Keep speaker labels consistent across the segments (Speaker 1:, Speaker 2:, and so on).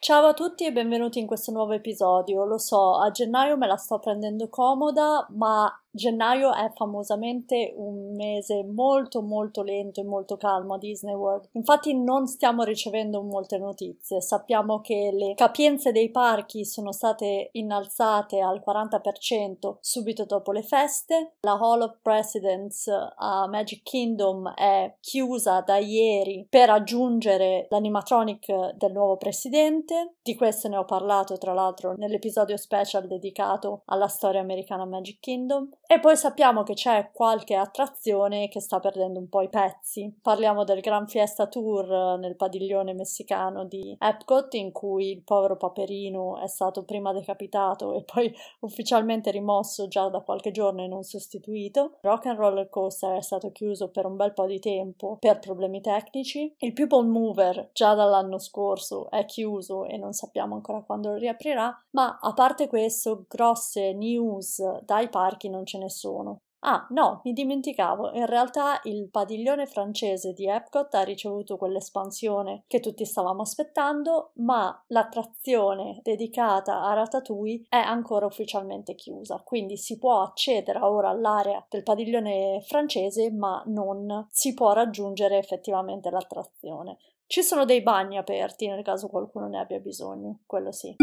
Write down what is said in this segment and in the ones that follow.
Speaker 1: Ciao a tutti e benvenuti in questo nuovo episodio. Lo so, a gennaio me la sto prendendo comoda, ma Gennaio è famosamente un mese molto molto lento e molto calmo a Disney World. Infatti non stiamo ricevendo molte notizie. Sappiamo che le capienze dei parchi sono state innalzate al 40% subito dopo le feste. La Hall of Presidents a Magic Kingdom è chiusa da ieri per aggiungere l'animatronic del nuovo presidente. Di questo ne ho parlato tra l'altro nell'episodio special dedicato alla storia americana Magic Kingdom. E poi sappiamo che c'è qualche attrazione che sta perdendo un po' i pezzi. Parliamo del Gran Fiesta Tour nel padiglione messicano di Epcot, in cui il povero Paperino è stato prima decapitato e poi ufficialmente rimosso già da qualche giorno e non sostituito. Rock and Roller Coaster è stato chiuso per un bel po' di tempo per problemi tecnici. Il People Mover già dall'anno scorso è chiuso e non sappiamo ancora quando lo riaprirà, ma a parte questo, grosse news dai parchi non ce ne sono. Ah, no, mi dimenticavo, in realtà il padiglione francese di Epcot ha ricevuto quell'espansione che tutti stavamo aspettando, ma l'attrazione dedicata a Ratatouille è ancora ufficialmente chiusa, quindi si può accedere ora all'area del padiglione francese, ma non si può raggiungere effettivamente l'attrazione. Ci sono dei bagni aperti nel caso qualcuno ne abbia bisogno, quello sì.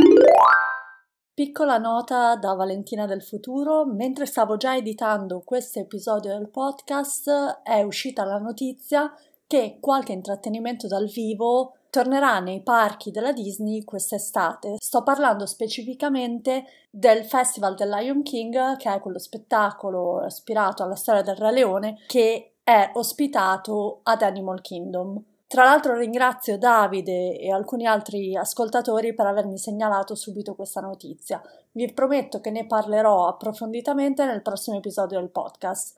Speaker 1: Piccola nota da Valentina del futuro, mentre stavo già editando questo episodio del podcast è uscita la notizia che qualche intrattenimento dal vivo tornerà nei parchi della Disney quest'estate. Sto parlando specificamente del Festival del Lion King, che è quello spettacolo ispirato alla storia del Re Leone che è ospitato ad Animal Kingdom. Tra l'altro ringrazio Davide e alcuni altri ascoltatori per avermi segnalato subito questa notizia. Vi prometto che ne parlerò approfonditamente nel prossimo episodio del podcast.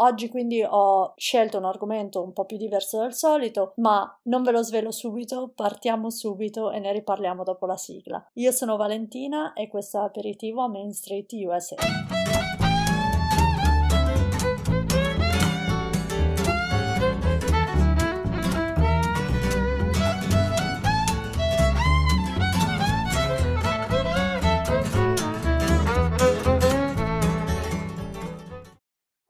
Speaker 1: Oggi quindi ho scelto un argomento un po' più diverso dal solito, ma non ve lo svelo subito, partiamo subito e ne riparliamo dopo la sigla. Io sono Valentina e questo è Aperitivo a Main Street USA.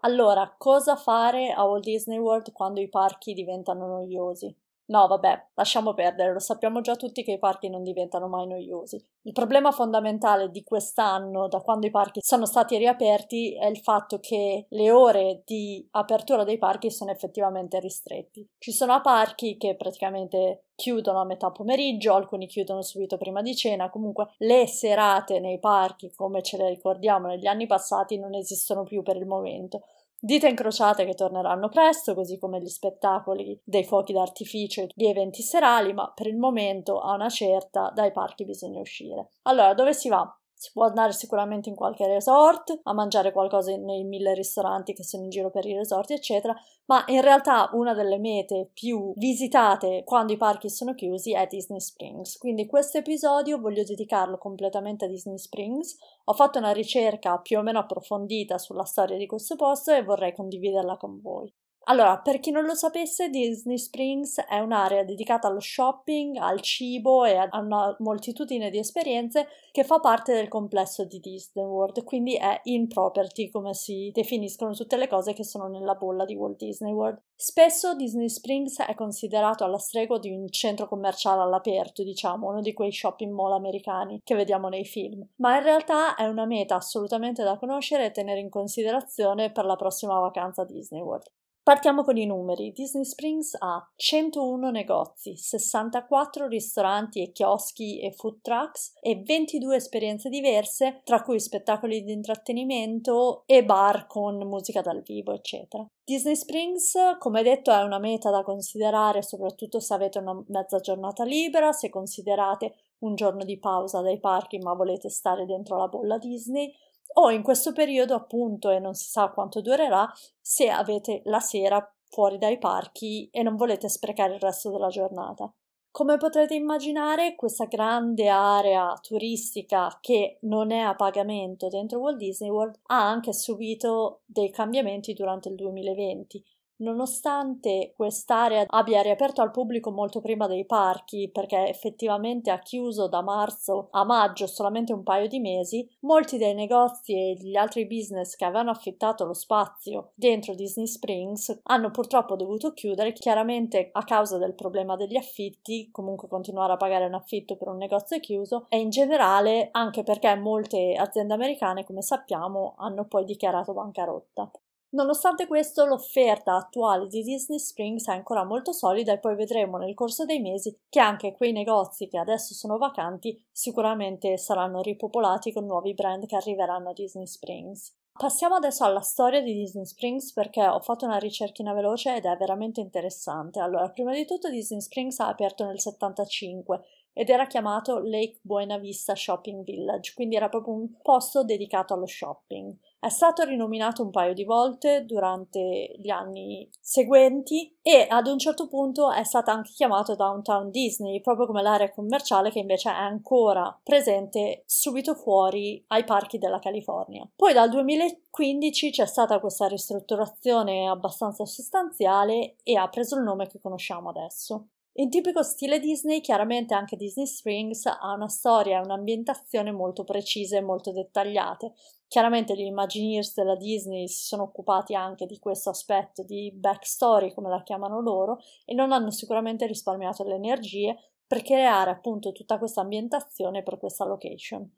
Speaker 1: Allora, cosa fare a Walt Disney World quando i parchi diventano noiosi? No, vabbè, lasciamo perdere, lo sappiamo già tutti che i parchi non diventano mai noiosi. Il problema fondamentale di quest'anno, da quando i parchi sono stati riaperti, è il fatto che le ore di apertura dei parchi sono effettivamente ristretti. Ci sono parchi che praticamente chiudono a metà pomeriggio, alcuni chiudono subito prima di cena, comunque le serate nei parchi, come ce le ricordiamo negli anni passati, non esistono più per il momento. Dita incrociate che torneranno presto, così come gli spettacoli dei fuochi d'artificio e gli eventi serali, ma per il momento a una certa dai parchi bisogna uscire. Allora, dove si va? Si può andare sicuramente in qualche resort a mangiare qualcosa nei mille ristoranti che sono in giro per i resort, eccetera, ma in realtà una delle mete più visitate quando i parchi sono chiusi è Disney Springs. Quindi questo episodio voglio dedicarlo completamente a Disney Springs. Ho fatto una ricerca più o meno approfondita sulla storia di questo posto e vorrei condividerla con voi. Allora, per chi non lo sapesse, Disney Springs è un'area dedicata allo shopping, al cibo e a una moltitudine di esperienze che fa parte del complesso di Disney World, quindi è in property, come si definiscono tutte le cose che sono nella bolla di Walt Disney World. Spesso Disney Springs è considerato alla stregua di un centro commerciale all'aperto, diciamo, uno di quei shopping mall americani che vediamo nei film, ma in realtà è una meta assolutamente da conoscere e tenere in considerazione per la prossima vacanza a Disney World. Partiamo con i numeri. Disney Springs ha 101 negozi, 64 ristoranti e chioschi e food trucks e 22 esperienze diverse, tra cui spettacoli di intrattenimento e bar con musica dal vivo, eccetera. Disney Springs, come detto, è una meta da considerare soprattutto se avete una mezza giornata libera, se considerate un giorno di pausa dai parchi ma volete stare dentro la bolla Disney o in questo periodo appunto e non si sa quanto durerà se avete la sera fuori dai parchi e non volete sprecare il resto della giornata. Come potrete immaginare, questa grande area turistica che non è a pagamento dentro Walt Disney World ha anche subito dei cambiamenti durante il 2020. Nonostante quest'area abbia riaperto al pubblico molto prima dei parchi, perché effettivamente ha chiuso da marzo a maggio solamente un paio di mesi, molti dei negozi e gli altri business che avevano affittato lo spazio dentro Disney Springs hanno purtroppo dovuto chiudere, chiaramente a causa del problema degli affitti, comunque continuare a pagare un affitto per un negozio chiuso e in generale anche perché molte aziende americane, come sappiamo, hanno poi dichiarato bancarotta. Nonostante questo, l'offerta attuale di Disney Springs è ancora molto solida e poi vedremo nel corso dei mesi che anche quei negozi che adesso sono vacanti sicuramente saranno ripopolati con nuovi brand che arriveranno a Disney Springs. Passiamo adesso alla storia di Disney Springs perché ho fatto una ricerchina veloce ed è veramente interessante. Allora, prima di tutto Disney Springs ha aperto nel 75 ed era chiamato Lake Buena Vista Shopping Village, quindi era proprio un posto dedicato allo shopping. È stato rinominato un paio di volte durante gli anni seguenti e ad un certo punto è stato anche chiamato Downtown Disney, proprio come l'area commerciale che invece è ancora presente subito fuori ai parchi della California. Poi dal 2015 c'è stata questa ristrutturazione abbastanza sostanziale e ha preso il nome che conosciamo adesso. In tipico stile Disney, chiaramente anche Disney Springs ha una storia e un'ambientazione molto precise e molto dettagliate. Chiaramente gli Imagineers della Disney si sono occupati anche di questo aspetto di backstory, come la chiamano loro, e non hanno sicuramente risparmiato le energie per creare appunto tutta questa ambientazione per questa location.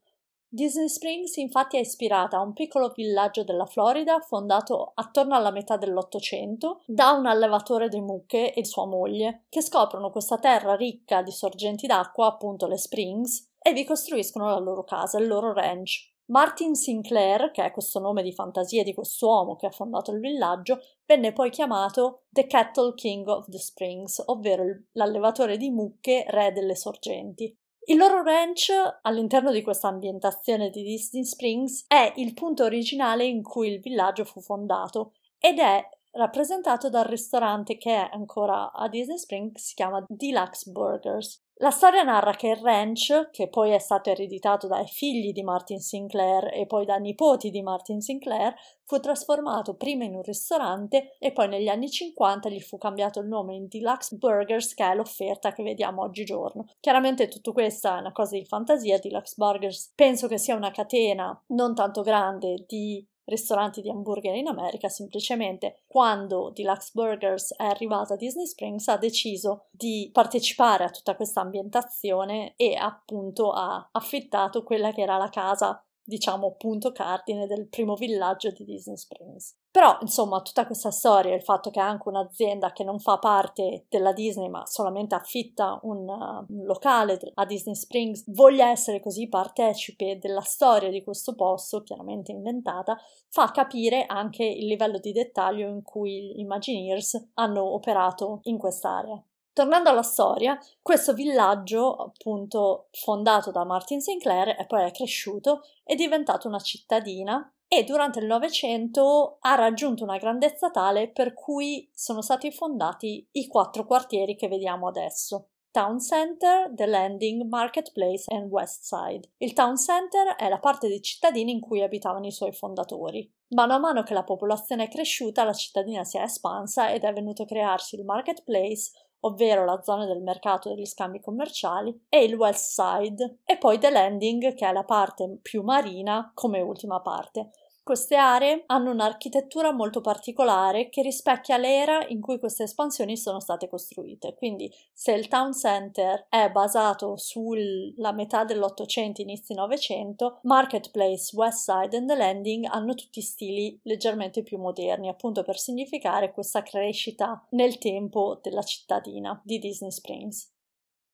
Speaker 1: Disney Springs infatti è ispirata a un piccolo villaggio della Florida fondato attorno alla metà dell'Ottocento da un allevatore di mucche e sua moglie, che scoprono questa terra ricca di sorgenti d'acqua, appunto le Springs, e vi costruiscono la loro casa, il loro ranch. Martin Sinclair, che è questo nome di fantasia di quest'uomo che ha fondato il villaggio, venne poi chiamato The Cattle King of the Springs, ovvero l'allevatore di mucche re delle sorgenti. Il loro ranch, all'interno di questa ambientazione di Disney Springs, è il punto originale in cui il villaggio fu fondato ed è rappresentato dal ristorante che è ancora a Disney Springs, si chiama Deluxe Burgers. La storia narra che il ranch, che poi è stato ereditato dai figli di Martin Sinclair e poi da nipoti di Martin Sinclair, fu trasformato prima in un ristorante e poi negli anni 50 gli fu cambiato il nome in Deluxe Burgers, che è l'offerta che vediamo oggigiorno. Chiaramente tutto questo è una cosa di fantasia, Deluxe Burgers penso che sia una catena non tanto grande di ristoranti di hamburger in America, semplicemente quando Deluxe Burgers è arrivata a Disney Springs ha deciso di partecipare a tutta questa ambientazione e appunto ha affittato quella che era la casa diciamo, punto cardine del primo villaggio di Disney Springs. Però, insomma, tutta questa storia, il fatto che anche un'azienda che non fa parte della Disney, ma solamente affitta un, uh, un locale a Disney Springs, voglia essere così partecipe della storia di questo posto, chiaramente inventata, fa capire anche il livello di dettaglio in cui gli Imagineers hanno operato in quest'area. Tornando alla storia, questo villaggio, appunto fondato da Martin Sinclair e poi è cresciuto, è diventato una cittadina e durante il Novecento ha raggiunto una grandezza tale per cui sono stati fondati i quattro quartieri che vediamo adesso. Town Center, The Landing, Marketplace e West Side. Il Town Center è la parte dei cittadini in cui abitavano i suoi fondatori. Mano a mano che la popolazione è cresciuta, la cittadina si è espansa ed è venuto a crearsi il Marketplace, ovvero la zona del mercato degli scambi commerciali, e il West Side, e poi The Landing, che è la parte più marina come ultima parte. Queste aree hanno un'architettura molto particolare che rispecchia l'era in cui queste espansioni sono state costruite. Quindi, se il town center è basato sulla metà dell'Ottocento, inizi Novecento, Marketplace, West Side e The Landing hanno tutti stili leggermente più moderni, appunto per significare questa crescita nel tempo della cittadina di Disney Springs.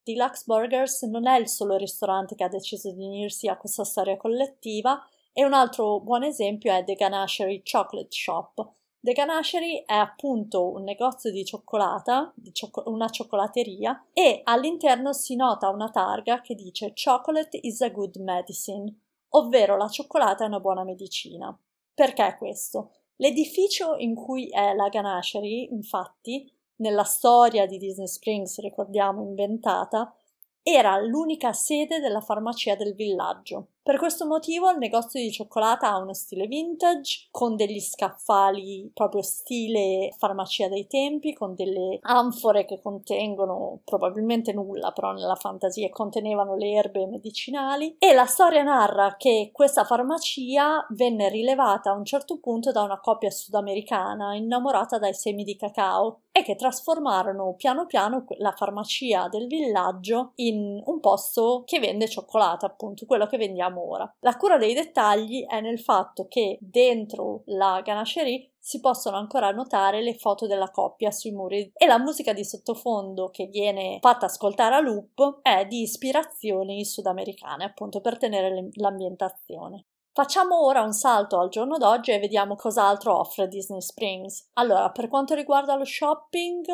Speaker 1: Deluxe Burgers non è il solo ristorante che ha deciso di unirsi a questa storia collettiva, e un altro buon esempio è The Ganachery Chocolate Shop. The Ganachery è appunto un negozio di cioccolata, di cioccol- una cioccolateria, e all'interno si nota una targa che dice Chocolate is a good medicine, ovvero la cioccolata è una buona medicina. Perché questo? L'edificio in cui è la Ganachery, infatti, nella storia di Disney Springs, ricordiamo, inventata, era l'unica sede della farmacia del villaggio. Per questo motivo il negozio di cioccolata ha uno stile vintage, con degli scaffali proprio stile farmacia dei tempi, con delle anfore che contengono probabilmente nulla, però nella fantasia contenevano le erbe medicinali. E la storia narra che questa farmacia venne rilevata a un certo punto da una coppia sudamericana innamorata dai semi di cacao e che trasformarono piano piano la farmacia del villaggio in un posto che vende cioccolata, appunto quello che vendiamo ora. La cura dei dettagli è nel fatto che dentro la ganacherie si possono ancora notare le foto della coppia sui muri e la musica di sottofondo che viene fatta ascoltare a loop è di ispirazioni sudamericane, appunto per tenere l'ambientazione. Facciamo ora un salto al giorno d'oggi e vediamo cos'altro offre Disney Springs. Allora, per quanto riguarda lo shopping,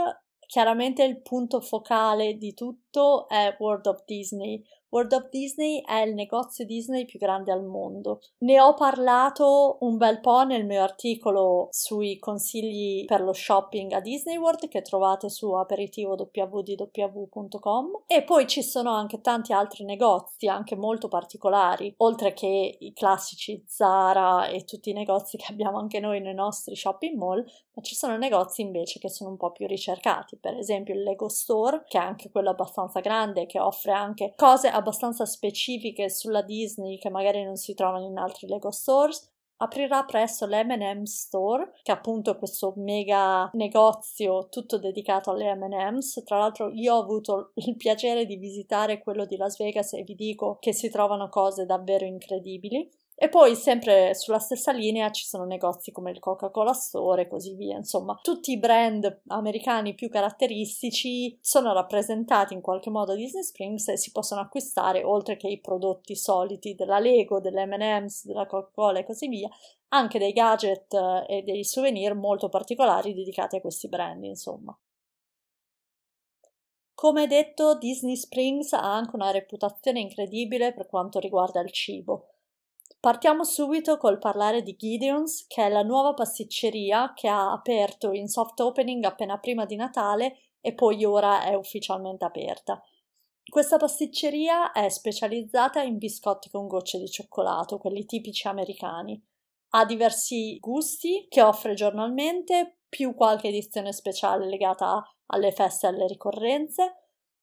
Speaker 1: chiaramente il punto focale di tutto è World of Disney, World of Disney è il negozio Disney più grande al mondo. Ne ho parlato un bel po' nel mio articolo sui consigli per lo shopping a Disney World che trovate su aperitivo.www.com e poi ci sono anche tanti altri negozi, anche molto particolari, oltre che i classici Zara e tutti i negozi che abbiamo anche noi nei nostri shopping mall, ma ci sono negozi invece che sono un po' più ricercati, per esempio il Lego Store, che è anche quello abbastanza grande, che offre anche cose abbastanza specifiche sulla Disney che magari non si trovano in altri Lego Stores. Aprirà presto l'M&M Store, che è appunto questo mega negozio tutto dedicato alle M&M's. Tra l'altro io ho avuto il piacere di visitare quello di Las Vegas e vi dico che si trovano cose davvero incredibili. E poi sempre sulla stessa linea ci sono negozi come il Coca-Cola Store e così via, insomma, tutti i brand americani più caratteristici sono rappresentati in qualche modo a Disney Springs e si possono acquistare oltre che i prodotti soliti della Lego, dell'M&M's, della Coca-Cola e così via, anche dei gadget eh, e dei souvenir molto particolari dedicati a questi brand, insomma. Come detto, Disney Springs ha anche una reputazione incredibile per quanto riguarda il cibo. Partiamo subito col parlare di Gideon's, che è la nuova pasticceria che ha aperto in soft opening appena prima di Natale e poi ora è ufficialmente aperta. Questa pasticceria è specializzata in biscotti con gocce di cioccolato, quelli tipici americani. Ha diversi gusti che offre giornalmente, più qualche edizione speciale legata alle feste e alle ricorrenze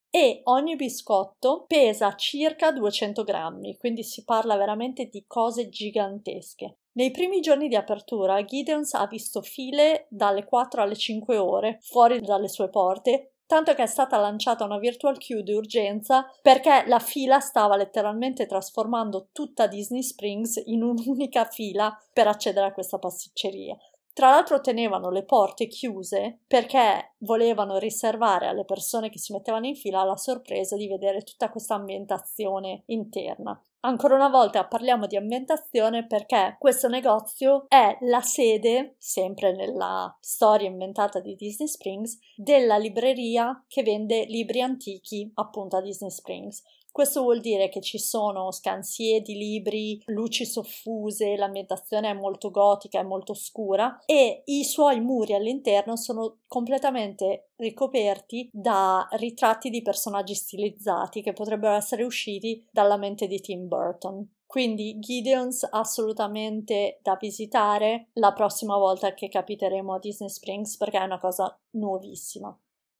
Speaker 1: e ogni biscotto pesa circa 200 grammi, quindi si parla veramente di cose gigantesche. Nei primi giorni di apertura Gideons ha visto file dalle 4 alle 5 ore fuori dalle sue porte, tanto che è stata lanciata una virtual queue di urgenza perché la fila stava letteralmente trasformando tutta Disney Springs in un'unica fila per accedere a questa pasticceria. Tra l'altro tenevano le porte chiuse perché volevano riservare alle persone che si mettevano in fila la sorpresa di vedere tutta questa ambientazione interna. Ancora una volta parliamo di ambientazione perché questo negozio è la sede, sempre nella storia inventata di Disney Springs, della libreria che vende libri antichi appunto a Disney Springs. Questo vuol dire che ci sono scansie di libri, luci soffuse, l'ambientazione è molto gotica, è molto scura e i suoi muri all'interno sono completamente ricoperti da ritratti di personaggi stilizzati che potrebbero essere usciti dalla mente di Tim Burton. Quindi Gideon's assolutamente da visitare la prossima volta che capiteremo a Disney Springs perché è una cosa nuovissima.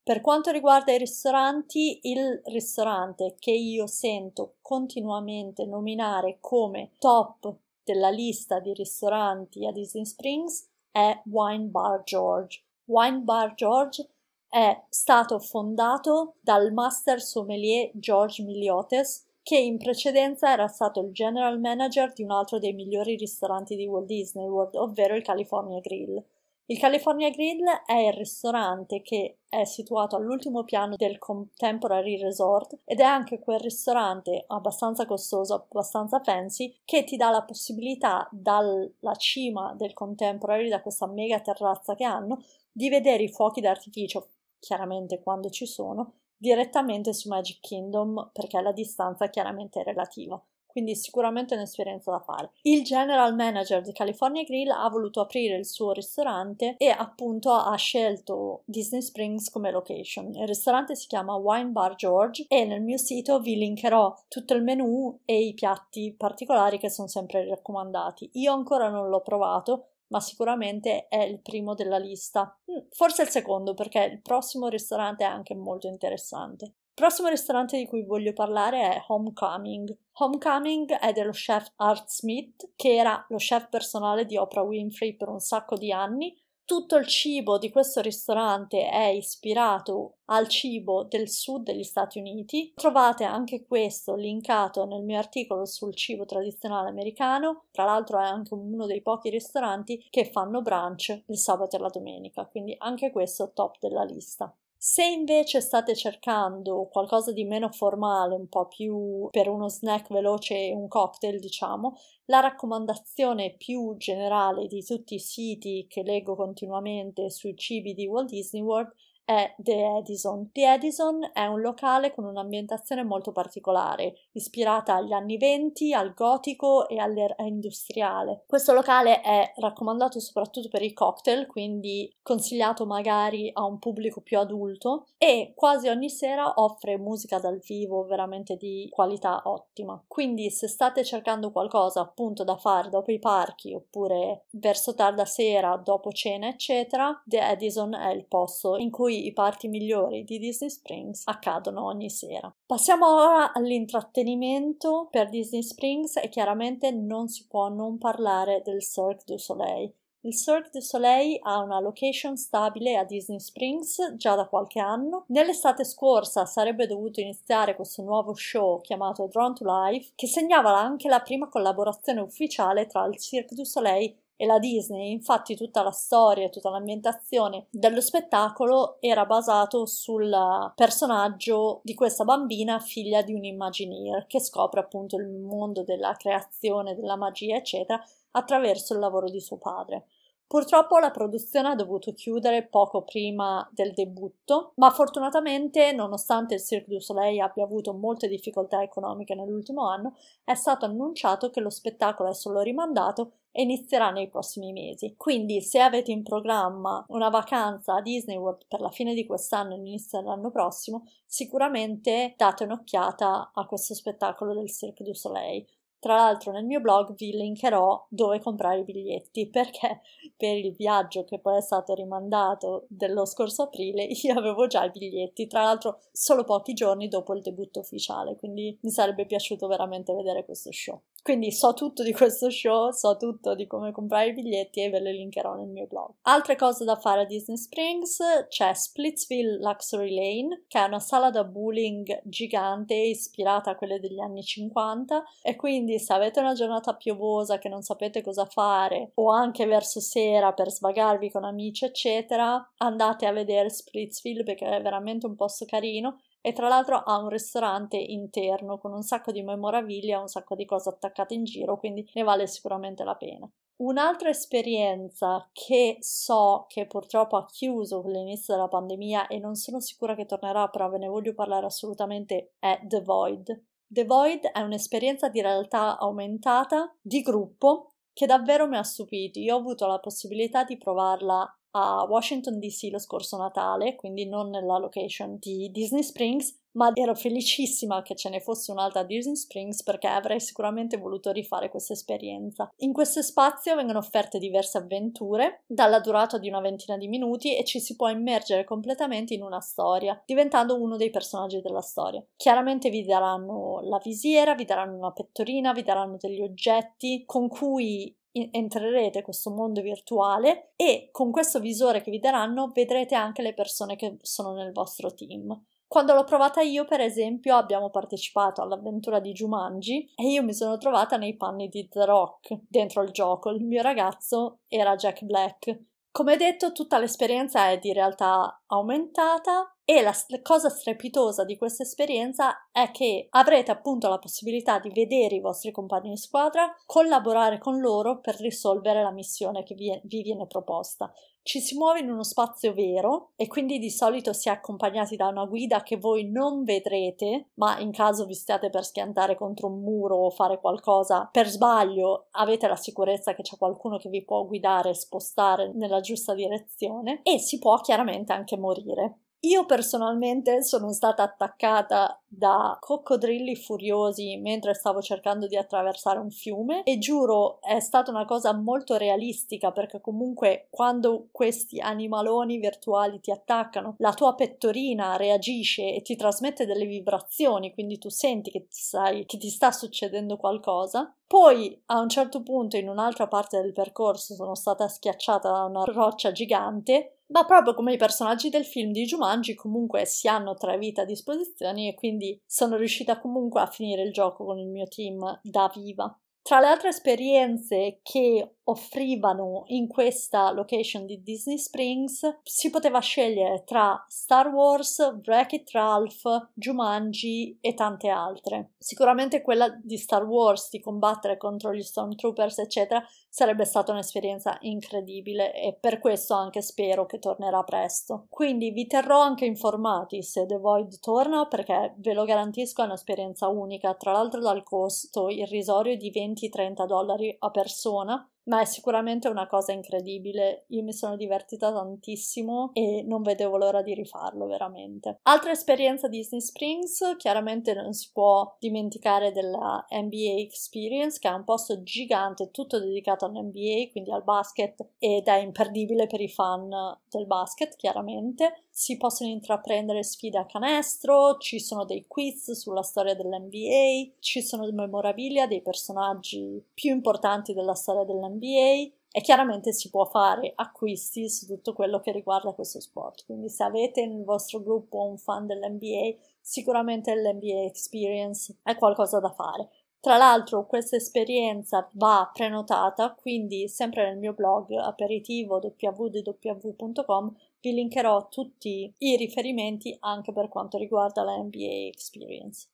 Speaker 1: Per quanto riguarda i ristoranti, il ristorante che io sento continuamente nominare come top della lista di ristoranti a Disney Springs è Wine Bar George. Wine Bar George è stato fondato dal master sommelier George Miliotes, che in precedenza era stato il general manager di un altro dei migliori ristoranti di Walt Disney World, ovvero il California Grill. Il California Grill è il ristorante che è situato all'ultimo piano del Contemporary Resort ed è anche quel ristorante abbastanza costoso, abbastanza fancy, che ti dà la possibilità dalla cima del Contemporary, da questa mega terrazza che hanno, di vedere i fuochi d'artificio, chiaramente quando ci sono, direttamente su Magic Kingdom perché la distanza chiaramente è relativa. Quindi sicuramente un'esperienza da fare. Il general manager di California Grill ha voluto aprire il suo ristorante e appunto ha scelto Disney Springs come location. Il ristorante si chiama Wine Bar George e nel mio sito vi linkerò tutto il menu e i piatti particolari che sono sempre raccomandati. Io ancora non l'ho provato, ma sicuramente è il primo della lista. Mm, forse il secondo, perché il prossimo ristorante è anche molto interessante. Prossimo ristorante di cui voglio parlare è Homecoming. Homecoming è dello chef Art Smith, che era lo chef personale di Oprah Winfrey per un sacco di anni tutto il cibo di questo ristorante è ispirato al cibo del sud degli Stati Uniti. Trovate anche questo linkato nel mio articolo sul cibo tradizionale americano. Tra l'altro è anche uno dei pochi ristoranti che fanno brunch il sabato e la domenica, quindi anche questo top della lista. Se invece state cercando qualcosa di meno formale, un po' più per uno snack veloce e un cocktail, diciamo, la raccomandazione più generale di tutti i siti che leggo continuamente sui cibi di Walt Disney World è The Edison. The Edison è un locale con un'ambientazione molto particolare, ispirata agli anni venti, al gotico e all'era industriale. Questo locale è raccomandato soprattutto per i cocktail, quindi consigliato magari a un pubblico più adulto e quasi ogni sera offre musica dal vivo veramente di qualità ottima. Quindi se state cercando qualcosa appunto da fare dopo i parchi oppure verso tarda sera, dopo cena, eccetera, The Edison è il posto in cui i parti migliori di Disney Springs accadono ogni sera. Passiamo ora all'intrattenimento per Disney Springs e chiaramente non si può non parlare del Cirque du Soleil. Il Cirque du Soleil ha una location stabile a Disney Springs già da qualche anno. Nell'estate scorsa sarebbe dovuto iniziare questo nuovo show chiamato Drawn to Life, che segnava anche la prima collaborazione ufficiale tra il Cirque du Soleil e la Disney, infatti tutta la storia e tutta l'ambientazione dello spettacolo era basato sul personaggio di questa bambina figlia di un Imagineer che scopre appunto il mondo della creazione, della magia eccetera attraverso il lavoro di suo padre. Purtroppo la produzione ha dovuto chiudere poco prima del debutto, ma fortunatamente, nonostante il Cirque du Soleil abbia avuto molte difficoltà economiche nell'ultimo anno, è stato annunciato che lo spettacolo è solo rimandato e inizierà nei prossimi mesi. Quindi, se avete in programma una vacanza a Disney World per la fine di quest'anno e l'inizio dell'anno prossimo, sicuramente date un'occhiata a questo spettacolo del Cirque du Soleil. Tra l'altro nel mio blog vi linkerò dove comprare i biglietti perché per il viaggio che poi è stato rimandato dello scorso aprile io avevo già i biglietti, tra l'altro solo pochi giorni dopo il debutto ufficiale, quindi mi sarebbe piaciuto veramente vedere questo show. Quindi so tutto di questo show, so tutto di come comprare i biglietti e ve le linkerò nel mio blog. Altre cose da fare a Disney Springs c'è Splitsville Luxury Lane, che è una sala da bowling gigante ispirata a quelle degli anni 50 e quindi se avete una giornata piovosa che non sapete cosa fare o anche verso sera per svagarvi con amici eccetera, andate a vedere Splitsville perché è veramente un posto carino e tra l'altro ha un ristorante interno con un sacco di memorabilia, un sacco di cose attaccate in giro, quindi ne vale sicuramente la pena. Un'altra esperienza che so che purtroppo ha chiuso con l'inizio della pandemia e non sono sicura che tornerà, però ve ne voglio parlare assolutamente, è The Void. The Void è un'esperienza di realtà aumentata di gruppo che davvero mi ha stupito. Io ho avuto la possibilità di provarla a Washington DC lo scorso Natale, quindi non nella location di Disney Springs, ma ero felicissima che ce ne fosse un'altra a Disney Springs perché avrei sicuramente voluto rifare questa esperienza. In questo spazio vengono offerte diverse avventure dalla durata di una ventina di minuti e ci si può immergere completamente in una storia, diventando uno dei personaggi della storia. Chiaramente vi daranno la visiera, vi daranno una pettorina, vi daranno degli oggetti con cui entrerete in questo mondo virtuale e con questo visore che vi daranno vedrete anche le persone che sono nel vostro team. Quando l'ho provata io, per esempio, abbiamo partecipato all'avventura di Jumanji e io mi sono trovata nei panni di The Rock dentro il gioco. Il mio ragazzo era Jack Black. Come detto, tutta l'esperienza è di realtà aumentata E la, cosa strepitosa di questa esperienza è che avrete appunto la possibilità di vedere i vostri compagni di squadra, collaborare con loro per risolvere la missione che vi, vi viene proposta. Ci si muove in uno spazio vero e quindi di solito si è accompagnati da una guida che voi non vedrete, ma in caso vi stiate per schiantare contro un muro o fare qualcosa per sbaglio, avete la sicurezza che c'è qualcuno che vi può guidare e spostare nella giusta direzione e si può chiaramente anche morire. Io personalmente sono stata attaccata da coccodrilli furiosi mentre stavo cercando di attraversare un fiume. E giuro è stata una cosa molto realistica perché comunque quando questi animaloni virtuali ti attaccano la tua pettorina reagisce e ti trasmette delle vibrazioni quindi tu senti che ti, sai, che ti sta succedendo qualcosa. Poi a un certo punto in un'altra parte del percorso sono stata schiacciata da una roccia gigante ma proprio come i personaggi del film di Jumanji comunque si hanno tre vite a disposizione e quindi sono riuscita comunque a finire il gioco con il mio team da viva. Tra le altre esperienze che offrivano in questa location di Disney Springs si poteva scegliere tra Star Wars, Wreck-It Ralph, Jumanji e tante altre. Sicuramente quella di Star Wars di combattere contro gli Stormtroopers eccetera sarebbe stata un'esperienza incredibile e per questo anche spero che tornerà presto. Quindi vi terrò anche informati se The Void torna perché ve lo garantisco è un'esperienza unica, tra l'altro dal costo irrisorio di 20-30 dollari a persona ma è sicuramente una cosa incredibile. Io mi sono divertita tantissimo e non vedevo l'ora di rifarlo veramente. Altra esperienza Disney Springs, chiaramente non si può dimenticare della NBA Experience, che è un posto gigante, tutto dedicato all'NBA, quindi al basket, ed è imperdibile per i fan del basket, chiaramente si possono intraprendere sfide a canestro, ci sono dei quiz sulla storia dell'NBA, ci sono memorabilia dei personaggi più importanti della storia dell'NBA e chiaramente si può fare acquisti su tutto quello che riguarda questo sport. Quindi se avete nel vostro gruppo un fan dell'NBA, sicuramente l'NBA Experience è qualcosa da fare. Tra l'altro questa esperienza va prenotata, quindi sempre nel mio blog aperitivo www.com vi linkerò tutti i riferimenti anche per quanto riguarda la MBA Experience.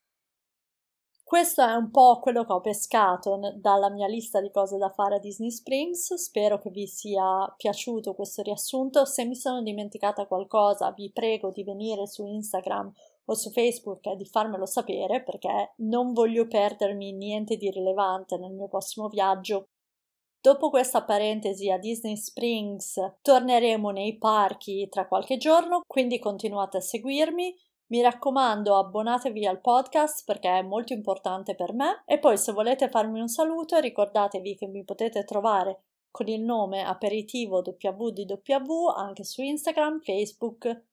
Speaker 1: Questo è un po' quello che ho pescato dalla mia lista di cose da fare a Disney Springs. Spero che vi sia piaciuto questo riassunto. Se mi sono dimenticata qualcosa, vi prego di venire su Instagram o su Facebook e di farmelo sapere perché non voglio perdermi niente di rilevante nel mio prossimo viaggio. Dopo questa parentesi a Disney Springs torneremo nei parchi tra qualche giorno, quindi continuate a seguirmi. Mi raccomando, abbonatevi al podcast perché è molto importante per me e poi se volete farmi un saluto ricordatevi che mi potete trovare con il nome aperitivo www anche su Instagram, Facebook,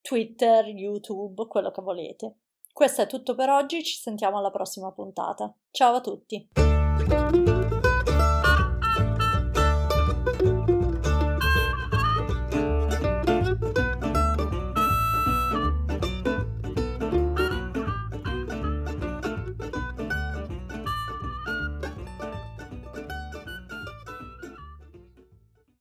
Speaker 1: Twitter, YouTube, quello che volete. Questo è tutto per oggi, ci sentiamo alla prossima puntata. Ciao a tutti!